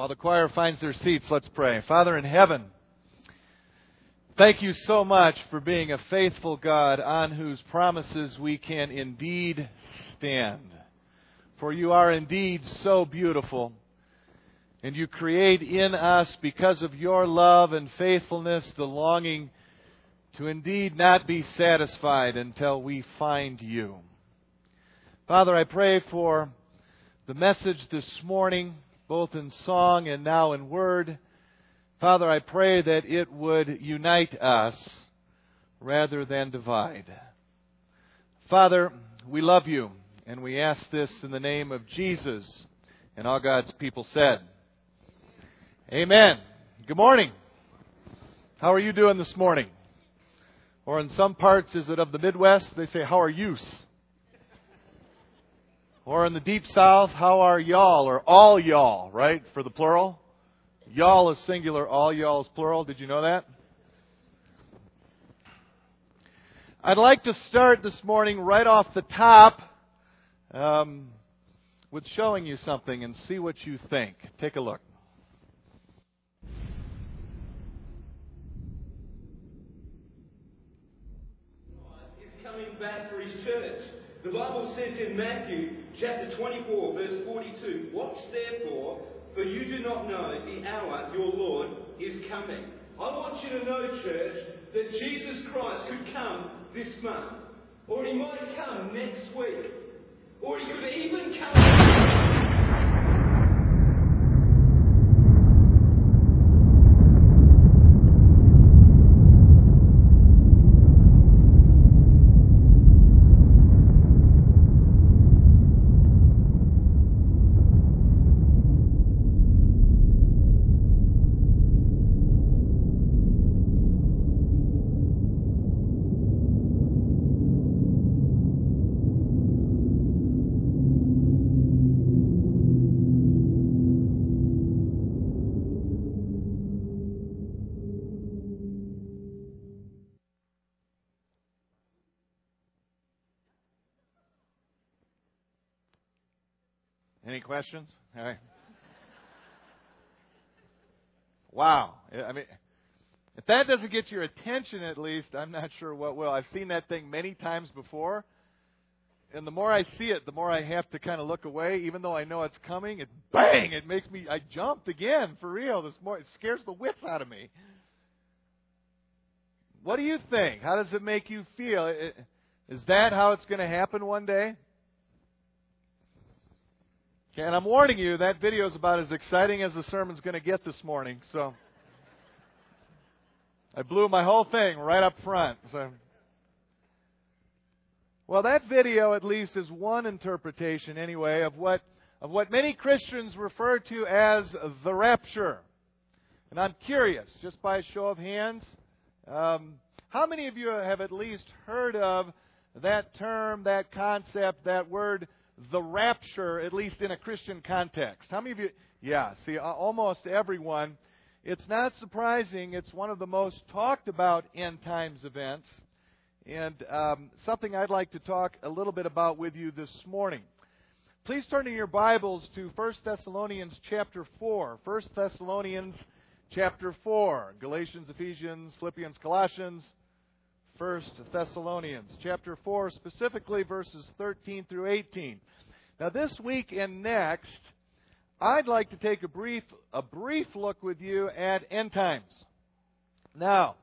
While the choir finds their seats, let's pray. Father in heaven, thank you so much for being a faithful God on whose promises we can indeed stand. For you are indeed so beautiful, and you create in us, because of your love and faithfulness, the longing to indeed not be satisfied until we find you. Father, I pray for the message this morning, both in song and now in word. Father, I pray that it would unite us rather than divide. Father, we love you, and we ask this in the name of Jesus. And all God's people said, Amen. Good morning. How are you doing this morning? Or in some parts, is it of the Midwest? They say, How are yous? Or in the deep south, how are y'all? Or all y'all, right? For the plural. Y'all is singular, all y'all is plural. Did you know that? I'd like to start this morning right off the top um, with showing you something and see what you think. Take a look. He's coming back for his church. The Bible says in Matthew chapter 24, verse 42, Watch therefore, for you do not know the hour your Lord is coming. I want you to know, church, that Jesus Christ could come this month, or he might come next week, or he could even come. Questions? All right. Wow. I mean, if that doesn't get your attention at least, I'm not sure what will. I've seen that thing many times before. And the more I see it, the more I have to kind of look away, even though I know it's coming. It bang! It makes me. I jumped again for real. This more it scares the wits out of me. What do you think? How does it make you feel? Is that how it's going to happen one day? Okay, and I'm warning you, that video is about as exciting as the sermon's going to get this morning. So I blew my whole thing right up front. So. Well, that video at least is one interpretation, anyway, of what of what many Christians refer to as the rapture. And I'm curious, just by a show of hands, um, how many of you have at least heard of that term, that concept, that word? The rapture, at least in a Christian context. How many of you? Yeah, see, almost everyone. It's not surprising. It's one of the most talked about end times events, and um, something I'd like to talk a little bit about with you this morning. Please turn in your Bibles to 1 Thessalonians chapter 4. 1 Thessalonians chapter 4. Galatians, Ephesians, Philippians, Colossians, 1 Thessalonians chapter 4, specifically verses 13 through 18. Now, this week and next, I'd like to take a brief, a brief look with you at end times. Now,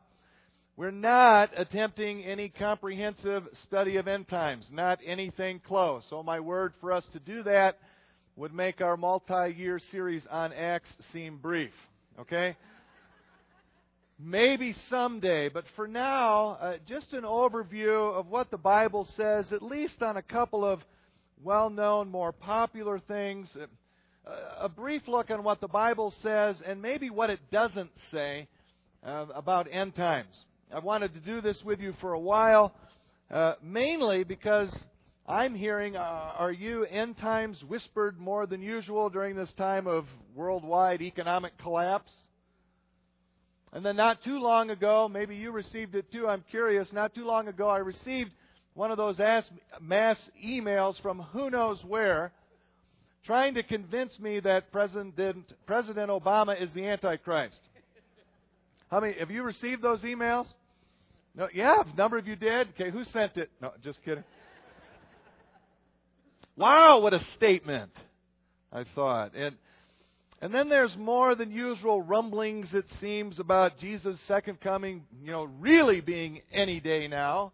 we're not attempting any comprehensive study of end times, not anything close. So, my word for us to do that would make our multi year series on Acts seem brief. Okay? Maybe someday, but for now, uh, just an overview of what the Bible says, at least on a couple of well known, more popular things, uh, a brief look on what the Bible says, and maybe what it doesn't say uh, about end times. I've wanted to do this with you for a while, uh, mainly because I'm hearing, uh, are you end times whispered more than usual during this time of worldwide economic collapse? And then not too long ago, maybe you received it too, I'm curious, not too long ago I received one of those mass emails from who knows where trying to convince me that President, President Obama is the Antichrist. How many have you received those emails? No, yeah, a number of you did. Okay, who sent it? No, just kidding. Wow, what a statement! I thought, and and then there's more than usual rumblings, it seems, about Jesus' second coming, you know, really being any day now.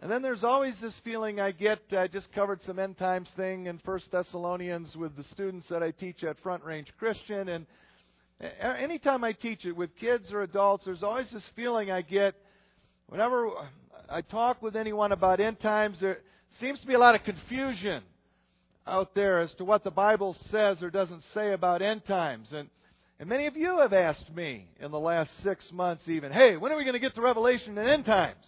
And then there's always this feeling I get. I just covered some end times thing in First Thessalonians with the students that I teach at Front Range Christian, and anytime I teach it with kids or adults, there's always this feeling I get whenever I talk with anyone about end times. There seems to be a lot of confusion out there as to what the Bible says or doesn't say about end times. And, and many of you have asked me in the last six months, even, hey, when are we going to get to Revelation and end times?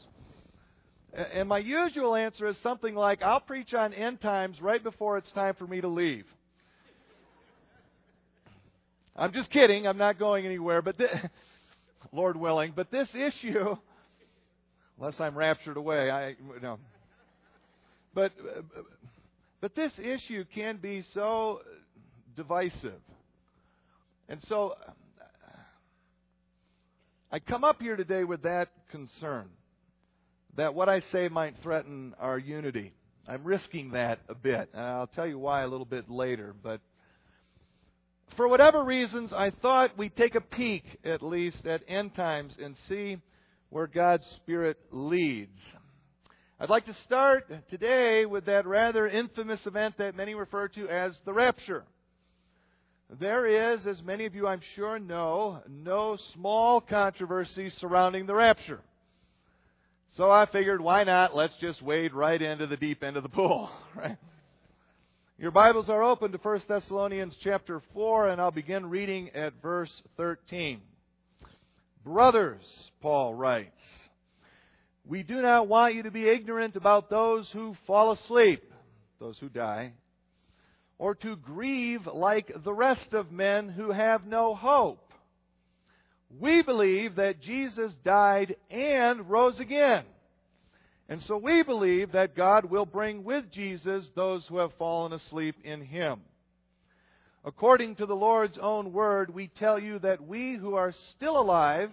And my usual answer is something like, I'll preach on end times right before it's time for me to leave. I'm just kidding. I'm not going anywhere. But Lord willing. But this issue, unless I'm raptured away, I no. But uh, but this issue can be so divisive. And so I come up here today with that concern that what I say might threaten our unity. I'm risking that a bit, and I'll tell you why a little bit later. But for whatever reasons, I thought we'd take a peek, at least, at end times and see where God's Spirit leads. I'd like to start today with that rather infamous event that many refer to as the rapture. There is, as many of you I'm sure know, no small controversy surrounding the rapture. So I figured, why not? Let's just wade right into the deep end of the pool, right? Your Bibles are open to 1 Thessalonians chapter 4, and I'll begin reading at verse 13. Brothers, Paul writes, we do not want you to be ignorant about those who fall asleep, those who die, or to grieve like the rest of men who have no hope. We believe that Jesus died and rose again. And so we believe that God will bring with Jesus those who have fallen asleep in him. According to the Lord's own word, we tell you that we who are still alive,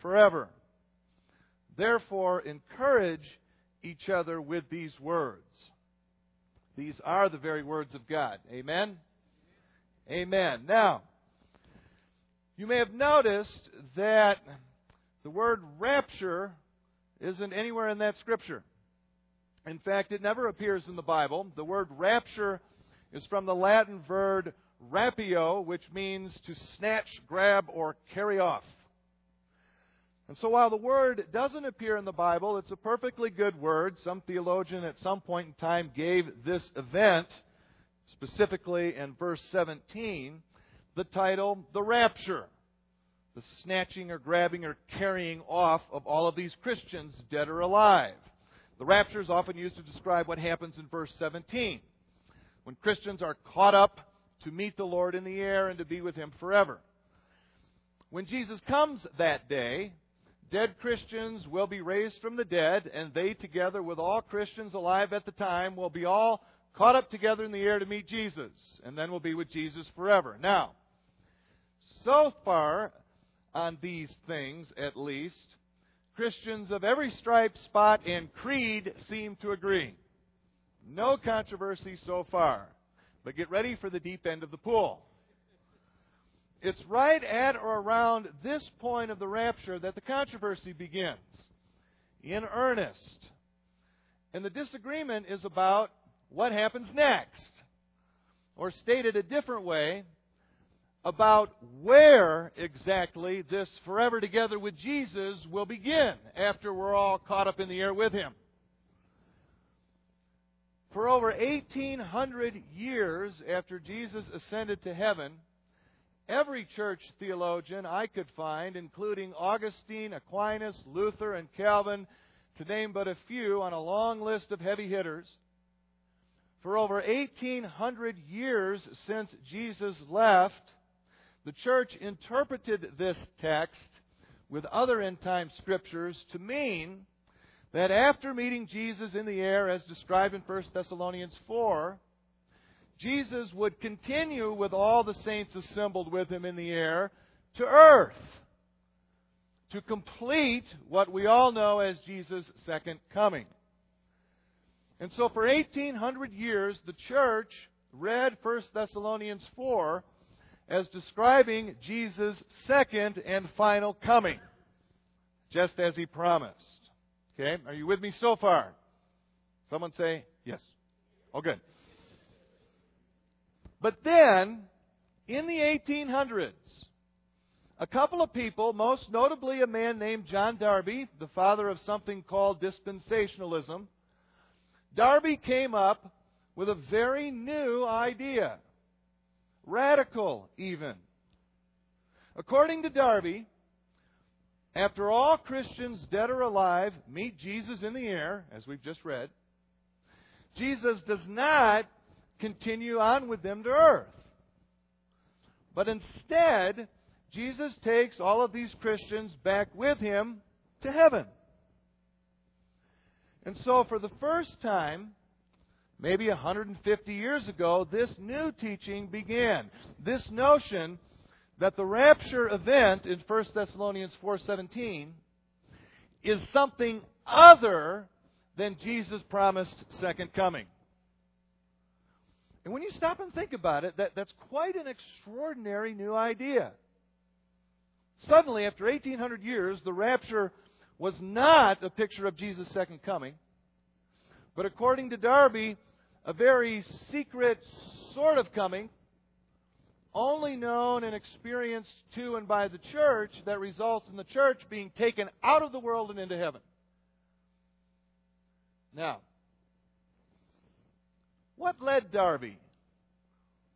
forever. Therefore, encourage each other with these words. These are the very words of God. Amen? Amen. Now, you may have noticed that the word rapture isn't anywhere in that scripture. In fact, it never appears in the Bible. The word rapture is from the Latin verb rapio, which means to snatch, grab, or carry off. And so while the word doesn't appear in the Bible, it's a perfectly good word. Some theologian at some point in time gave this event, specifically in verse 17, the title, The Rapture. The snatching or grabbing or carrying off of all of these Christians, dead or alive. The rapture is often used to describe what happens in verse 17, when Christians are caught up to meet the Lord in the air and to be with Him forever. When Jesus comes that day, dead Christians will be raised from the dead, and they, together with all Christians alive at the time, will be all caught up together in the air to meet Jesus, and then we'll be with Jesus forever. Now, so far on these things, at least, Christians of every stripe, spot, and creed seem to agree. No controversy so far. But get ready for the deep end of the pool. It's right at or around this point of the rapture that the controversy begins in earnest. And the disagreement is about what happens next. Or stated a different way, about where exactly this forever together with Jesus will begin after we're all caught up in the air with Him. For over 1800 years after Jesus ascended to heaven, every church theologian I could find, including Augustine, Aquinas, Luther, and Calvin, to name but a few on a long list of heavy hitters, for over 1800 years since Jesus left, the church interpreted this text with other end time scriptures to mean that after meeting Jesus in the air, as described in 1 Thessalonians 4, Jesus would continue with all the saints assembled with him in the air to earth to complete what we all know as Jesus' second coming. And so for 1800 years, the church read 1 Thessalonians 4 as describing Jesus' second and final coming, just as he promised. Okay? Are you with me so far? Someone say yes. Oh, good. But then, in the 1800s, a couple of people, most notably a man named John Darby, the father of something called dispensationalism, Darby came up with a very new idea. Radical, even. According to Darby, after all Christians, dead or alive, meet Jesus in the air, as we've just read, Jesus does not continue on with them to earth. But instead, Jesus takes all of these Christians back with him to heaven. And so, for the first time, maybe 150 years ago, this new teaching began. This notion that the rapture event in 1 Thessalonians 4:17 is something other than Jesus' promised second coming. And when you stop and think about it, that, that's quite an extraordinary new idea. Suddenly, after 1800 years, the rapture was not a picture of Jesus' second coming, but according to Darby, a very secret sort of coming, only known and experienced to and by the church, that results in the church being taken out of the world and into heaven. Now, what led Darby?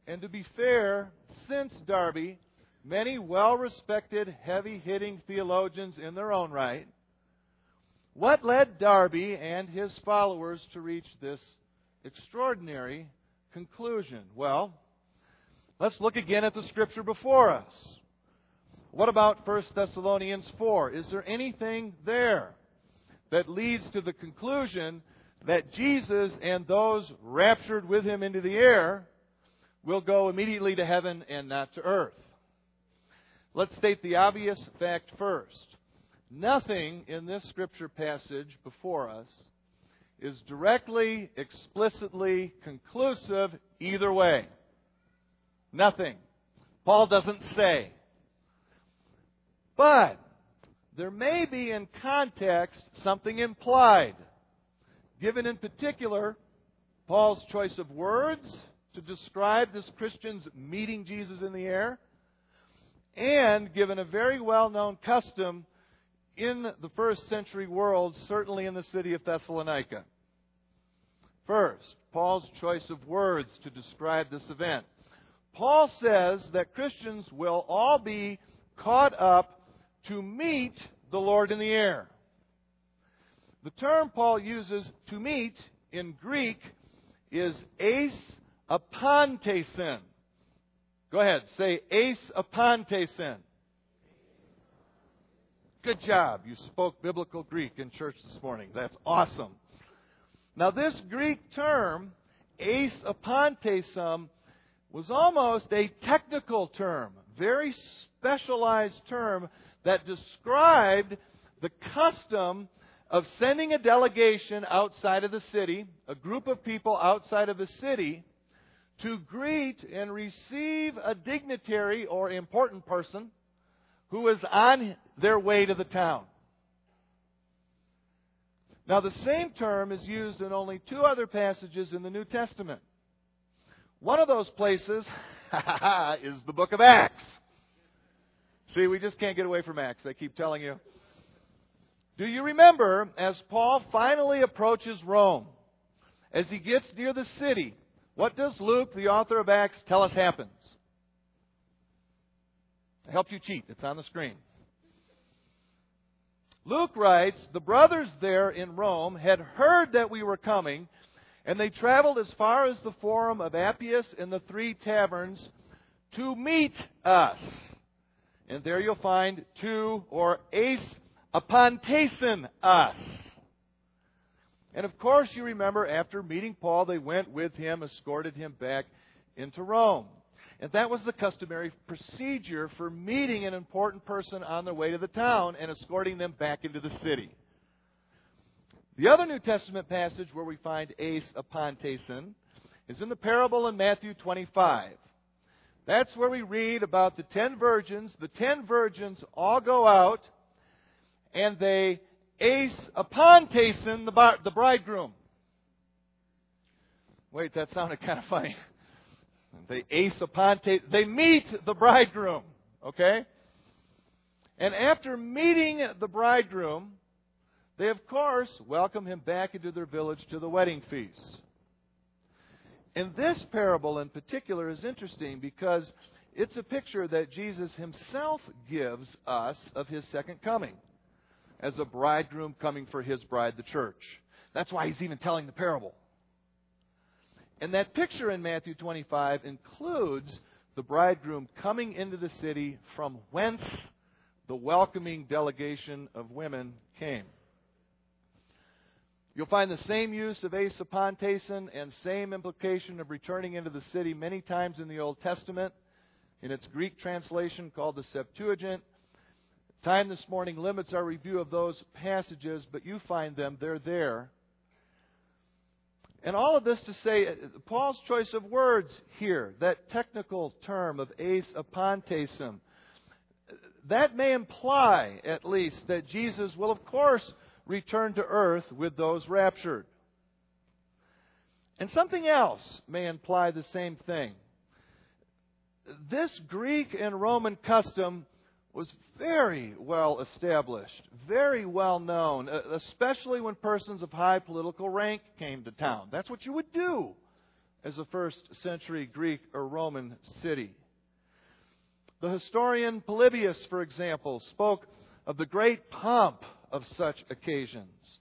And to be fair, since Darby, many well respected, heavy hitting theologians in their own right. What led Darby and his followers to reach this extraordinary conclusion? Well, let's look again at the scripture before us. What about 1 Thessalonians 4? Is there anything there that leads to the conclusion that Jesus and those raptured with him into the air will go immediately to heaven and not to earth? Let's state the obvious fact first. Nothing in this scripture passage before us is directly, explicitly conclusive either way. Nothing. Paul doesn't say. But there may be in context something implied, given in particular Paul's choice of words to describe this Christian's meeting Jesus in the air and given a very well known custom in the first century world, certainly in the city of Thessalonica. First, Paul's choice of words to describe this event. Paul says that Christians will all be caught up to meet the Lord in the air. The term Paul uses to meet in Greek is eis apantesin. Go ahead. Say eis apantesin. Good job. You spoke biblical Greek in church this morning. That's awesome. Now, this Greek term, eis apantesin, was almost a technical term, very specialized term that described the custom of sending a delegation outside of the city, a group of people outside of the city, to greet and receive a dignitary or important person who is on their way to the town. Now, the same term is used in only two other passages in the New Testament. One of those places is the book of Acts. See, we just can't get away from Acts, I keep telling you. Do you remember as Paul finally approaches Rome? as he gets near the city, what does Luke, the author of Acts, tell us happens? I helped you cheat. It's on the screen. Luke writes, The brothers there in Rome had heard that we were coming, and they traveled as far as the Forum of Appius and the Three Taverns to meet us. And there you'll find two or eis apantesin us. And of course, you remember after meeting Paul, they went with him, escorted him back into Rome. And that was the customary procedure for meeting an important person on their way to the town and escorting them back into the city. The other New Testament passage where we find eis apantesin is in the parable in Matthew 25. That's where we read about the ten virgins. The ten virgins all go out and they eis apantesin the, bar, the bridegroom. Wait, that sounded kind of funny. They eis apantesin. They meet the bridegroom. Okay? And after meeting the bridegroom, they of course welcome him back into their village to the wedding feast. And this parable in particular is interesting because it's a picture that Jesus himself gives us of his second coming as a bridegroom coming for his bride, the church. That's why he's even telling the parable. And that picture in Matthew 25 includes the bridegroom coming into the city from whence the welcoming delegation of women came. You'll find the same use of eis apantesin and same implication of returning into the city many times in the Old Testament. In its Greek translation called the Septuagint, Time this morning limits our review of those passages, but you find them, they're there. And all of this to say, uh, Paul's choice of words here, that technical term of eis apantesin, that may imply, at least, that Jesus will, of course, return to earth with those raptured. And something else may imply the same thing. This Greek and Roman custom was very well established, very well known, especially when persons of high political rank came to town. That's what you would do as a first century Greek or Roman city. The historian Polybius, for example, spoke of the great pomp of such occasions.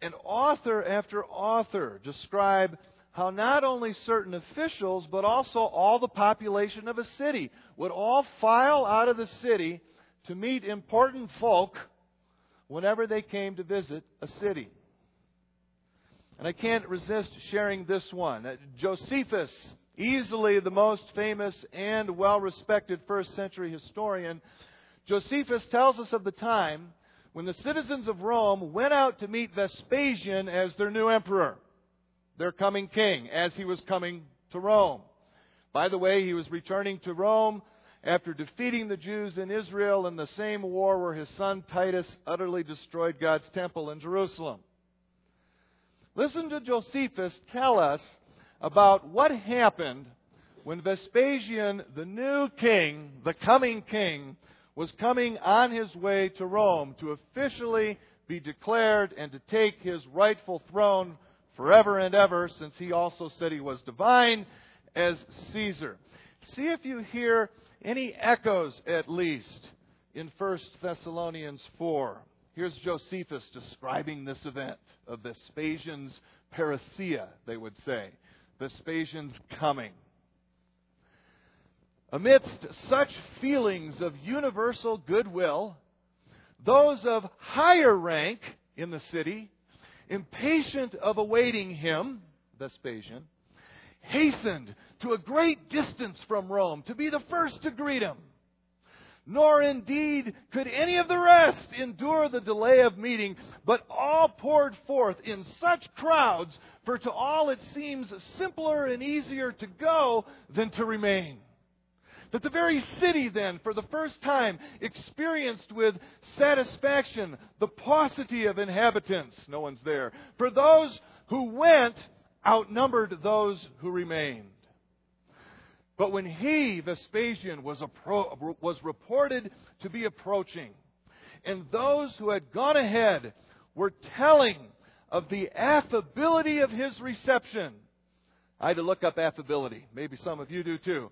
And author after author describe how not only certain officials, but also all the population of a city would all file out of the city to meet important folk whenever they came to visit a city. And I can't resist sharing this one. Uh, Josephus, easily the most famous and well respected first century historian, Josephus tells us of the time when the citizens of Rome went out to meet Vespasian as their new emperor their coming king as he was coming to Rome. By the way, he was returning to Rome after defeating the Jews in Israel in the same war where his son Titus utterly destroyed God's temple in Jerusalem. Listen to Josephus tell us about what happened when Vespasian, the new king, the coming king, was coming on his way to Rome to officially be declared and to take his rightful throne forever and ever, since he also said he was divine as Caesar. See if you hear any echoes, at least, in 1 Thessalonians 4. Here's Josephus describing this event of Vespasian's parousia, they would say. Vespasian's coming. Amidst such feelings of universal goodwill, those of higher rank in the city impatient of awaiting him, Vespasian, hastened to a great distance from Rome to be the first to greet him. Nor indeed could any of the rest endure the delay of meeting, but all poured forth in such crowds, for to all it seems simpler and easier to go than to remain. That the very city, then, for the first time, experienced with satisfaction the paucity of inhabitants. No one's there. For those who went outnumbered those who remained. But when he, Vespasian, was, appro- was reported to be approaching, and those who had gone ahead were telling of the affability of his reception. I had to look up affability. Maybe some of you do too.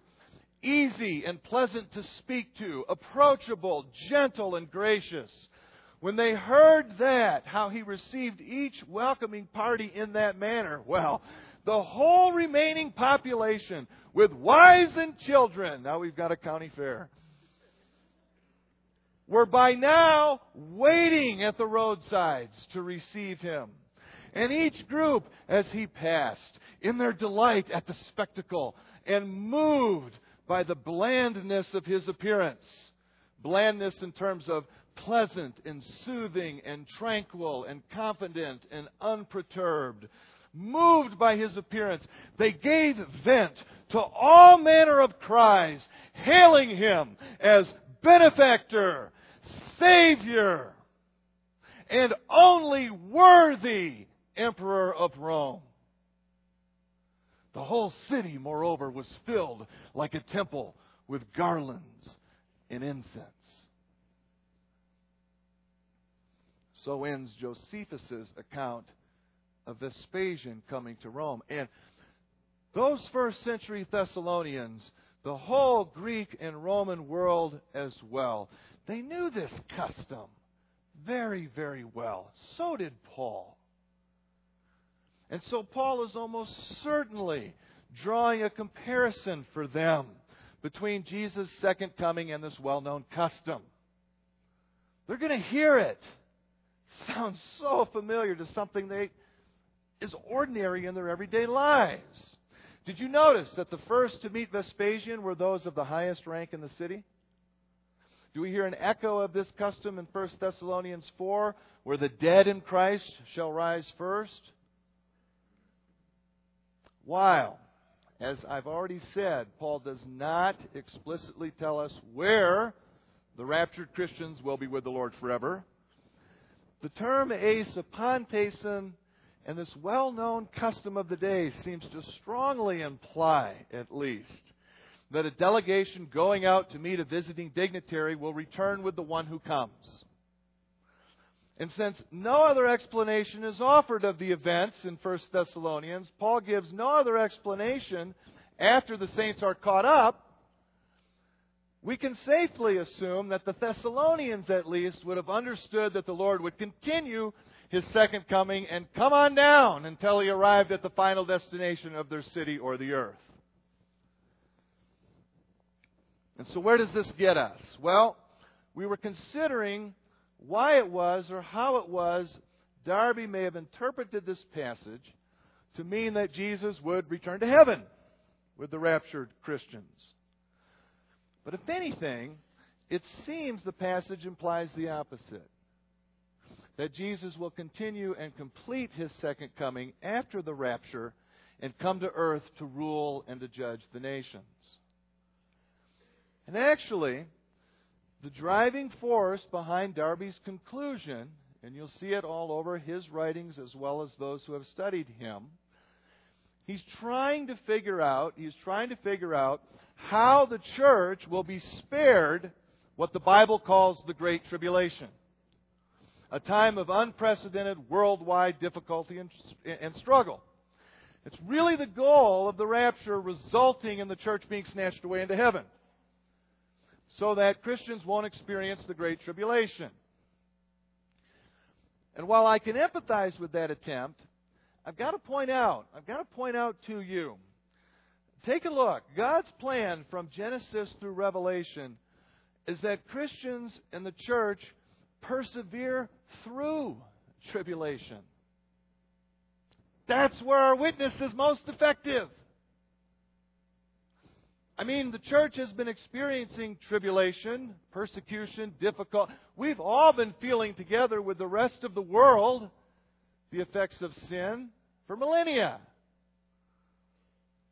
Easy and pleasant to speak to, approachable, gentle, and gracious. When they heard that, how he received each welcoming party in that manner, well, the whole remaining population, with wives and children, now we've got a county fair, were by now waiting at the roadsides to receive him. And each group, as he passed, in their delight at the spectacle, and moved by the blandness of his appearance. Blandness in terms of pleasant and soothing and tranquil and confident and unperturbed. Moved by his appearance, they gave vent to all manner of cries, hailing him as benefactor, savior, and only worthy emperor of Rome. The whole city, moreover, was filled like a temple with garlands and incense. So ends Josephus's account of Vespasian coming to Rome. And those first century Thessalonians, the whole Greek and Roman world as well, they knew this custom very, very well. So did Paul. And so Paul is almost certainly drawing a comparison for them between Jesus' second coming and this well known custom. They're going to hear it. Sounds so familiar to something they is ordinary in their everyday lives. Did you notice that the first to meet Vespasian were those of the highest rank in the city? Do we hear an echo of this custom in 1 Thessalonians 4, where the dead in Christ shall rise first? While, as I've already said, Paul does not explicitly tell us where the raptured Christians will be with the Lord forever, the term eis apantesin and this well known custom of the day seems to strongly imply, at least, that a delegation going out to meet a visiting dignitary will return with the one who comes. And since no other explanation is offered of the events in 1 Thessalonians, Paul gives no other explanation after the saints are caught up. We can safely assume that the Thessalonians, at least, would have understood that the Lord would continue his second coming and come on down until he arrived at the final destination of their city or the earth. And so, where does this get us? Well, we were considering why it was or how it was Darby may have interpreted this passage to mean that Jesus would return to heaven with the raptured Christians. But if anything, it seems the passage implies the opposite. That Jesus will continue and complete his second coming after the rapture and come to earth to rule and to judge the nations. And actually, the driving force behind Darby's conclusion, and you'll see it all over his writings as well as those who have studied him, he's trying to figure out, he's trying to figure out how the church will be spared what the Bible calls the Great Tribulation. A time of unprecedented worldwide difficulty and, and struggle. It's really the goal of the rapture resulting in the church being snatched away into heaven so that Christians won't experience the Great Tribulation. And while I can empathize with that attempt, I've got to point out, I've got to point out to you, take a look. God's plan from Genesis through Revelation is that Christians in the church persevere through tribulation. That's where our witness is most effective. I mean, the church has been experiencing tribulation, persecution, difficult. We've all been feeling together with the rest of the world the effects of sin for millennia.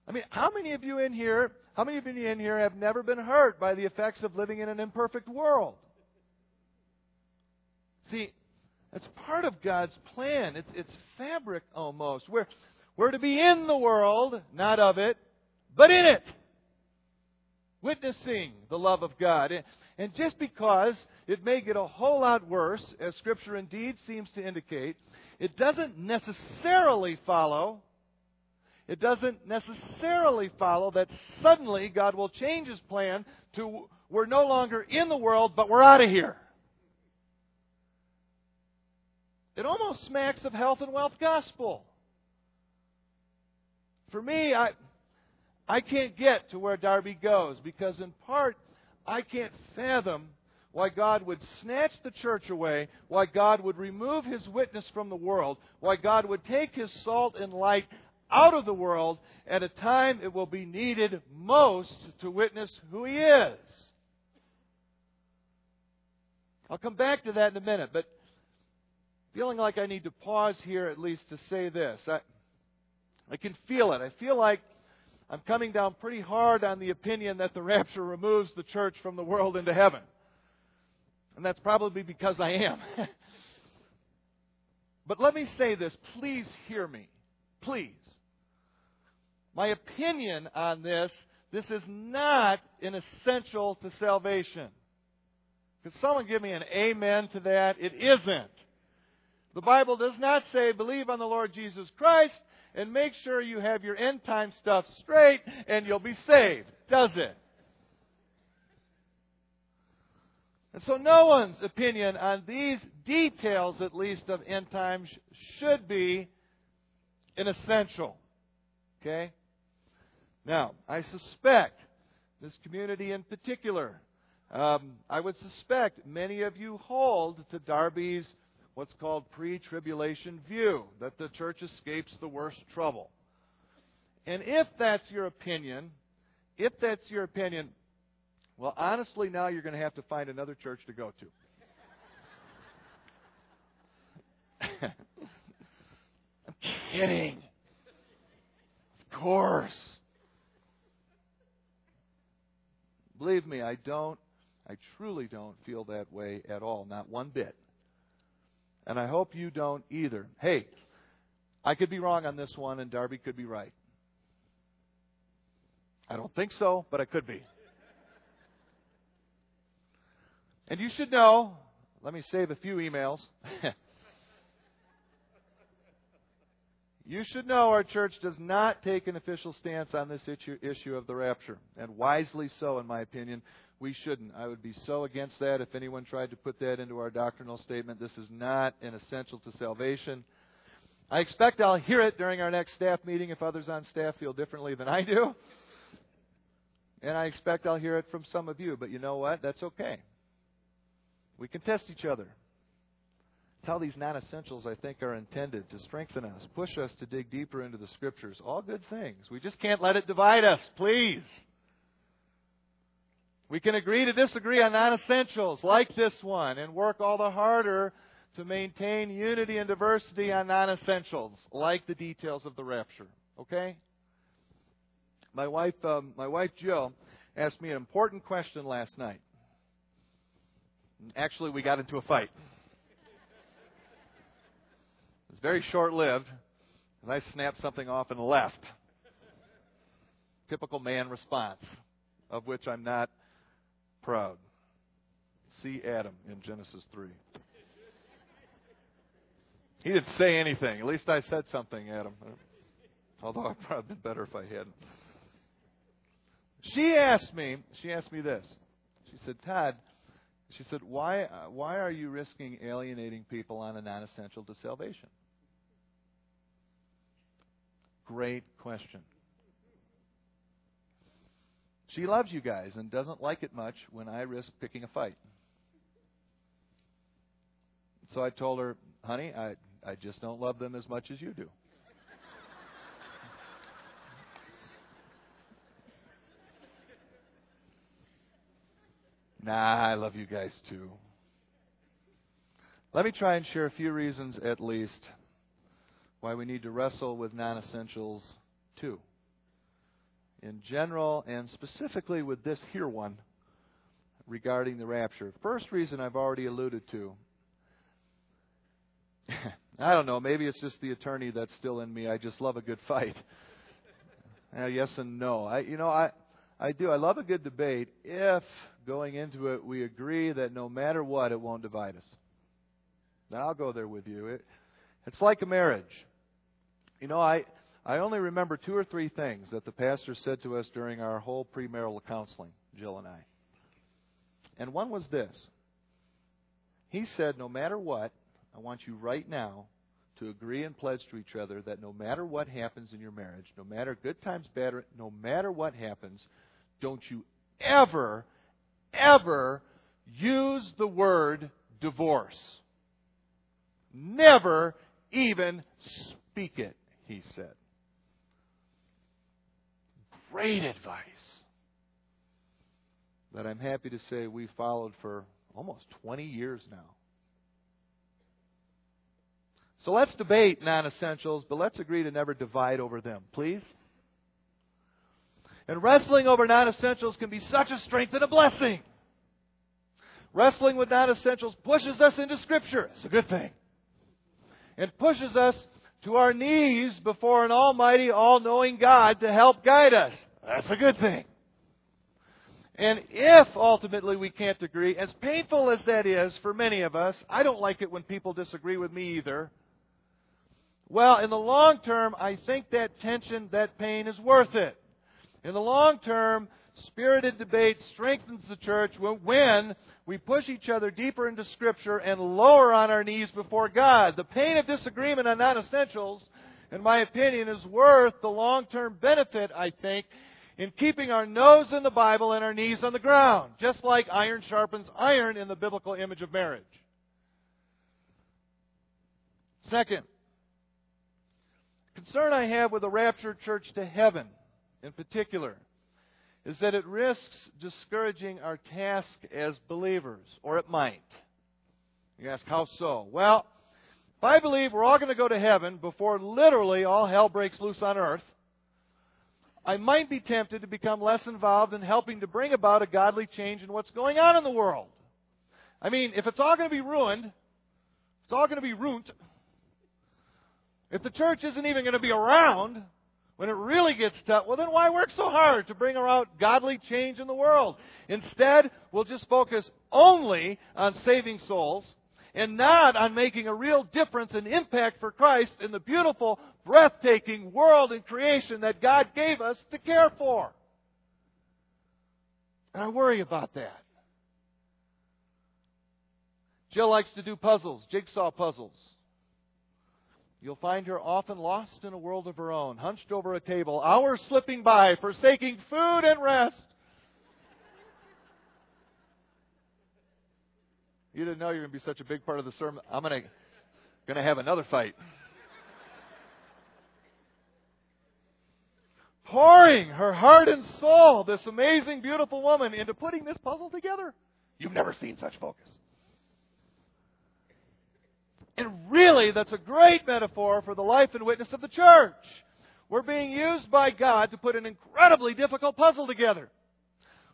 I mean, how many of you in here, how many of you in here have never been hurt by the effects of living in an imperfect world? See, that's part of God's plan. It's, it's fabric almost. We're, we're to be in the world, not of it, but in it. Witnessing the love of God. And just because it may get a whole lot worse, as Scripture indeed seems to indicate, it doesn't necessarily follow. It doesn't necessarily follow that suddenly God will change his plan to we're no longer in the world, but we're out of here. It almost smacks of health and wealth gospel. For me, I, I can't get to where Darby goes because, in part, I can't fathom why God would snatch the church away, why God would remove his witness from the world, why God would take his salt and light out of the world at a time it will be needed most to witness who he is. I'll come back to that in a minute, but feeling like I need to pause here at least to say this. I, I can feel it. I feel like I'm coming down pretty hard on the opinion that the rapture removes the church from the world into heaven. And that's probably because I am. but let me say this. Please hear me. Please. My opinion on this, this is not an essential to salvation. Could someone give me an amen to that? It isn't. The Bible does not say believe on the Lord Jesus Christ and make sure you have your end time stuff straight and you'll be saved, does it? And so no one's opinion on these details, at least, of end times should be an essential. Okay? Now, I suspect this community in particular, um, I would suspect many of you hold to Darby's what's called pre tribulation view, that the church escapes the worst trouble. And if that's your opinion, if that's your opinion, well, honestly, now you're going to have to find another church to go to. I'm kidding. Of course. Believe me, I don't, I truly don't feel that way at all, not one bit. And I hope you don't either. Hey, I could be wrong on this one, and Darby could be right. I don't think so, but I could be. And you should know, let me save a few emails. you should know our church does not take an official stance on this issue, of the rapture, and wisely so, in my opinion we shouldn't. I would be so against that if anyone tried to put that into our doctrinal statement. This is not an essential to salvation. I expect I'll hear it during our next staff meeting if others on staff feel differently than I do. And I expect I'll hear it from some of you. But you know what? That's okay. We can test each other. It's how these non essentials, I think, are intended to strengthen us, push us to dig deeper into the Scriptures. All good things. We just can't let it divide us, please. We can agree to disagree on non essentials like this one and work all the harder to maintain unity and diversity on non essentials like the details of the rapture. Okay? My wife, um, my wife Jill, asked me an important question last night. Actually, we got into a fight. It was very short lived, and I snapped something off and left. Typical man response, of which I'm not proud. See Adam in Genesis 3. He didn't say anything. At least I said something, Adam. Although I'd probably been better if I hadn't. She asked me, she asked me this. She said, Todd, she said, why, uh, why are you risking alienating people on a non essential to salvation? Great question. She loves you guys and doesn't like it much when I risk picking a fight. So I told her, honey, I, I just don't love them as much as you do. nah, I love you guys too. Let me try and share a few reasons at least why we need to wrestle with non essentials too in general and specifically with this here one regarding the rapture. First reason I've already alluded to. I don't know, maybe it's just the attorney that's still in me. I just love a good fight. Uh, yes and no. I you know, I I do. I love a good debate if going into it we agree that no matter what, it won't divide us. Then I'll go there with you. It, it's like a marriage. You know, I I only remember two or three things that the pastor said to us during our whole premarital counseling, Jill and I. And one was this. He said, No matter what, I want you right now to agree and pledge to each other that no matter what happens in your marriage, no matter good times, bad, no matter what happens, don't you ever, ever use the word divorce. Never even speak it, he said. Great advice that I'm happy to say we followed for almost 20 years now. So let's debate non essentials, but let's agree to never divide over them, please. And wrestling over non essentials can be such a strength and a blessing. Wrestling with non essentials pushes us into Scripture. It's a good thing. It pushes us to our knees before an almighty, all knowing God to help guide us. That's a good thing. And if ultimately we can't agree, as painful as that is for many of us, I don't like it when people disagree with me either. Well, in the long term, I think that tension, that pain is worth it. In the long term, spirited debate strengthens the church when we push each other deeper into Scripture and lower on our knees before God. The pain of disagreement on non essentials, in my opinion, is worth the long term benefit, I think, in keeping our nose in the Bible and our knees on the ground, just like iron sharpens iron in the biblical image of marriage. Second, concern I have with the raptured church to heaven in particular is that it risks discouraging our task as believers, or it might. You ask, how so? Well, if I believe we're all going to go to heaven before literally all hell breaks loose on earth, I might be tempted to become less involved in helping to bring about a godly change in what's going on in the world. I mean, if it's all going to be ruined, it's all going to be ruined. If the church isn't even going to be around when it really gets tough, well, then why work so hard to bring about godly change in the world? Instead, we'll just focus only on saving souls and not on making a real difference and impact for Christ in the beautiful, breathtaking world and creation that God gave us to care for. And I worry about that. Jill likes to do puzzles, jigsaw puzzles. You'll find her often lost in a world of her own, hunched over a table, hours slipping by, forsaking food and rest You didn't know you're going to be such a big part of the sermon. I'm going to going to have another fight. Pouring her heart and soul, this amazing, beautiful woman, into putting this puzzle together. You've never seen such focus. And really, that's a great metaphor for the life and witness of the church. We're being used by God to put an incredibly difficult puzzle together.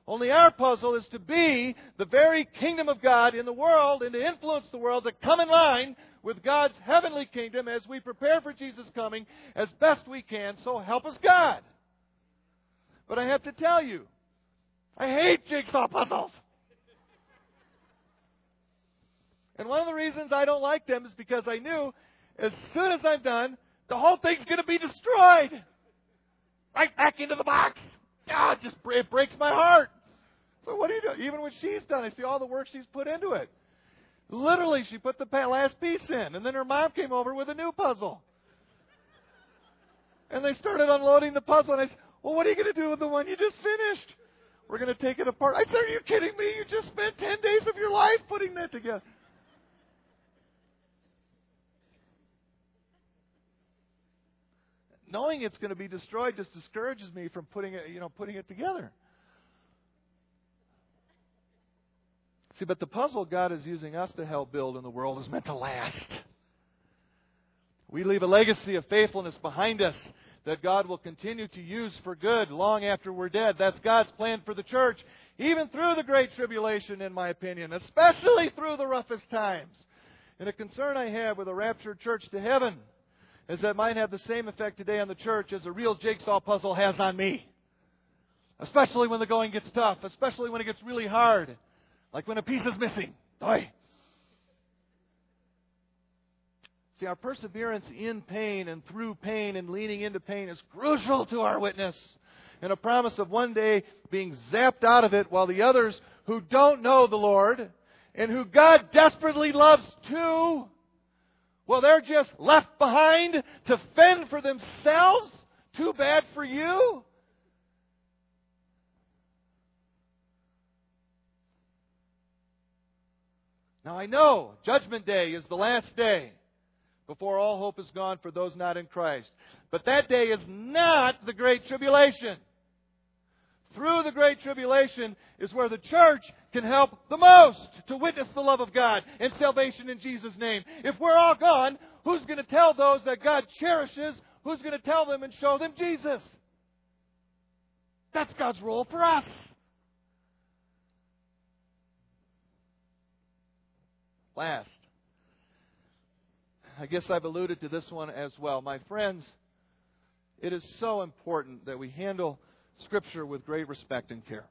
Only our puzzle is to be the very kingdom of God in the world and to influence the world to come in line with God's heavenly kingdom as we prepare for Jesus' coming as best we can. So help us God. But I have to tell you, I hate jigsaw puzzles. And one of the reasons I don't like them is because I knew as soon as I'm done, the whole thing's going to be destroyed. Right back into the box. God, just it breaks my heart. So what do you do? Even when she's done, I see all the work she's put into it. Literally, she put the last piece in, and then her mom came over with a new puzzle. And they started unloading the puzzle, and I said, Well, what are you going to do with the one you just finished? We're going to take it apart. I said, Are you kidding me? You just spent 10 days of your life putting that together. Knowing it's going to be destroyed just discourages me from putting it, you know, putting it together. See, but the puzzle God is using us to help build in the world is meant to last. We leave a legacy of faithfulness behind us that God will continue to use for good long after we're dead. That's God's plan for the church, even through the Great Tribulation, in my opinion, especially through the roughest times. And a concern I have with a raptured church to heaven is that might have the same effect today on the church as a real jigsaw puzzle has on me. Especially when the going gets tough, especially when it gets really hard, like when a piece is missing. Oy. See, our perseverance in pain and through pain and leaning into pain is crucial to our witness. And a promise of one day being zapped out of it while the others who don't know the Lord and who God desperately loves too, well, they're just left behind to fend for themselves. Too bad for you. Now I know Judgment Day is the last day before all hope is gone for those not in Christ. But that day is not the Great Tribulation. Through the Great Tribulation is where the church can help the most to witness the love of God and salvation in Jesus' name. If we're all gone, who's going to tell those that God cherishes? Who's going to tell them and show them Jesus? That's God's role for us. Last, I guess I've alluded to this one as well. My friends, it is so important that we handle Scripture with great respect and care.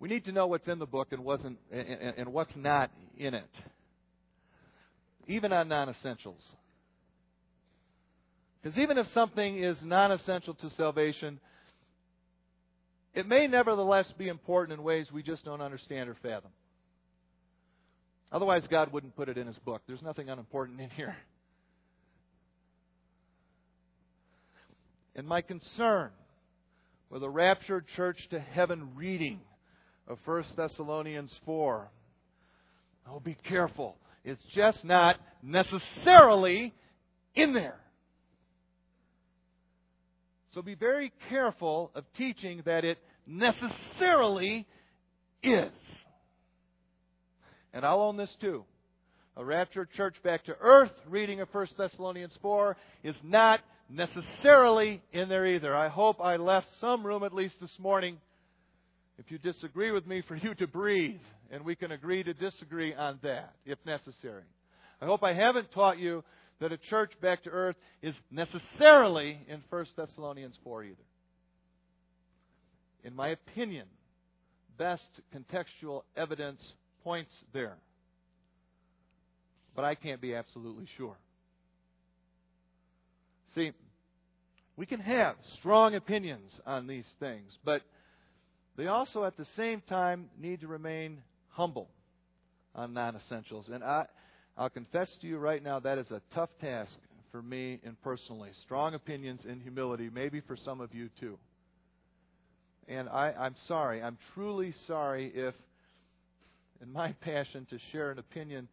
We need to know what's in the book and, wasn't, and, what's not in it, even on non essentials. Because even if something is non essential to salvation, it may nevertheless be important in ways we just don't understand or fathom. Otherwise, God wouldn't put it in His book. There's nothing unimportant in here. And my concern with a raptured church to heaven reading of 1 Thessalonians 4. Oh, be careful. It's just not necessarily in there. So be very careful of teaching that it necessarily is. And I'll own this too. A raptured church back to earth reading of 1 Thessalonians 4 is not necessarily in there either. I hope I left some room, at least this morning, if you disagree with me, for you to breathe, and we can agree to disagree on that, if necessary. I hope I haven't taught you that a church back to earth is necessarily in 1 Thessalonians 4 either. In my opinion, best contextual evidence points there. But I can't be absolutely sure. See, we can have strong opinions on these things, but they also at the same time need to remain humble on non essentials. And I, I'll confess to you right now that is a tough task for me and personally. Strong opinions and humility, maybe for some of you too. And I, I'm sorry, I'm truly sorry if, in my passion to share an opinion,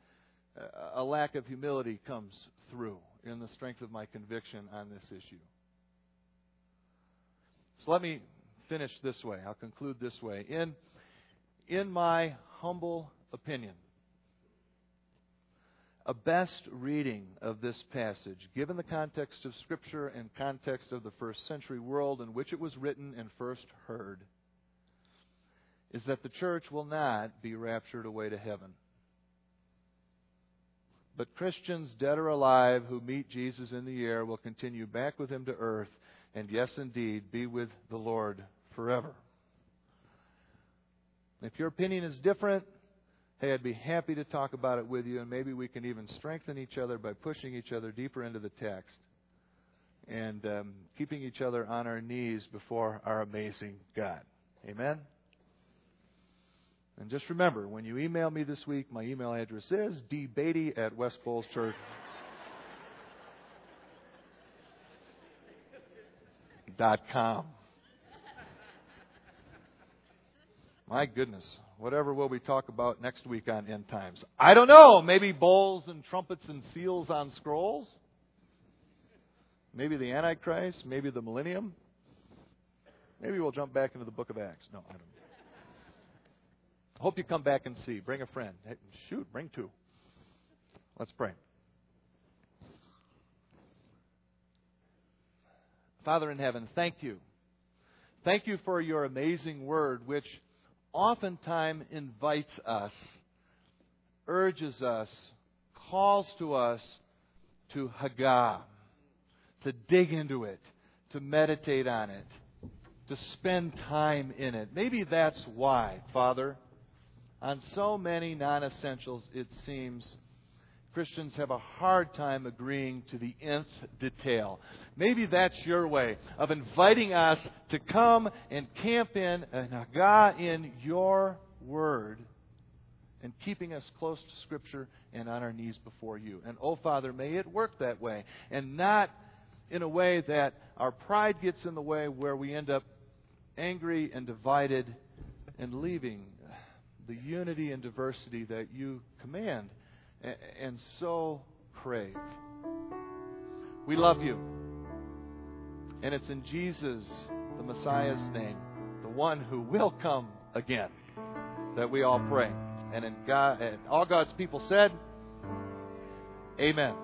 a lack of humility comes through in the strength of my conviction on this issue. So let me finish this way. I'll conclude this way. In, in my humble opinion, a best reading of this passage, given the context of Scripture and context of the first century world in which it was written and first heard, is that the church will not be raptured away to heaven. But Christians, dead or alive, who meet Jesus in the air will continue back with him to earth and, yes, indeed, be with the Lord forever. If your opinion is different, hey, I'd be happy to talk about it with you, and maybe we can even strengthen each other by pushing each other deeper into the text and um, keeping each other on our knees before our amazing God. Amen? And just remember, when you email me this week, my email address is dbeatty at West Falls Church. dot com. My goodness, whatever will we talk about next week on end times? I don't know. Maybe bowls and trumpets and seals on scrolls? Maybe the Antichrist? Maybe the millennium? Maybe we'll jump back into the book of Acts. No, I don't. Hope you come back and see. Bring a friend. Shoot, bring two. Let's pray. Father in heaven, thank you. Thank you for your amazing word, which oftentimes invites us, urges us, calls to us to Haggah, to dig into it, to meditate on it, to spend time in it. Maybe that's why, Father, on so many non essentials, it seems Christians have a hard time agreeing to the nth detail. Maybe that's your way of inviting us to come and camp in and God in your word and keeping us close to Scripture and on our knees before you. And oh, Father, may it work that way and not in a way that our pride gets in the way where we end up angry and divided and leaving the unity and diversity that you command and so crave. We love you. And it's in Jesus, the Messiah's name, the one who will come again, that we all pray. And in God and all God's people said, Amen.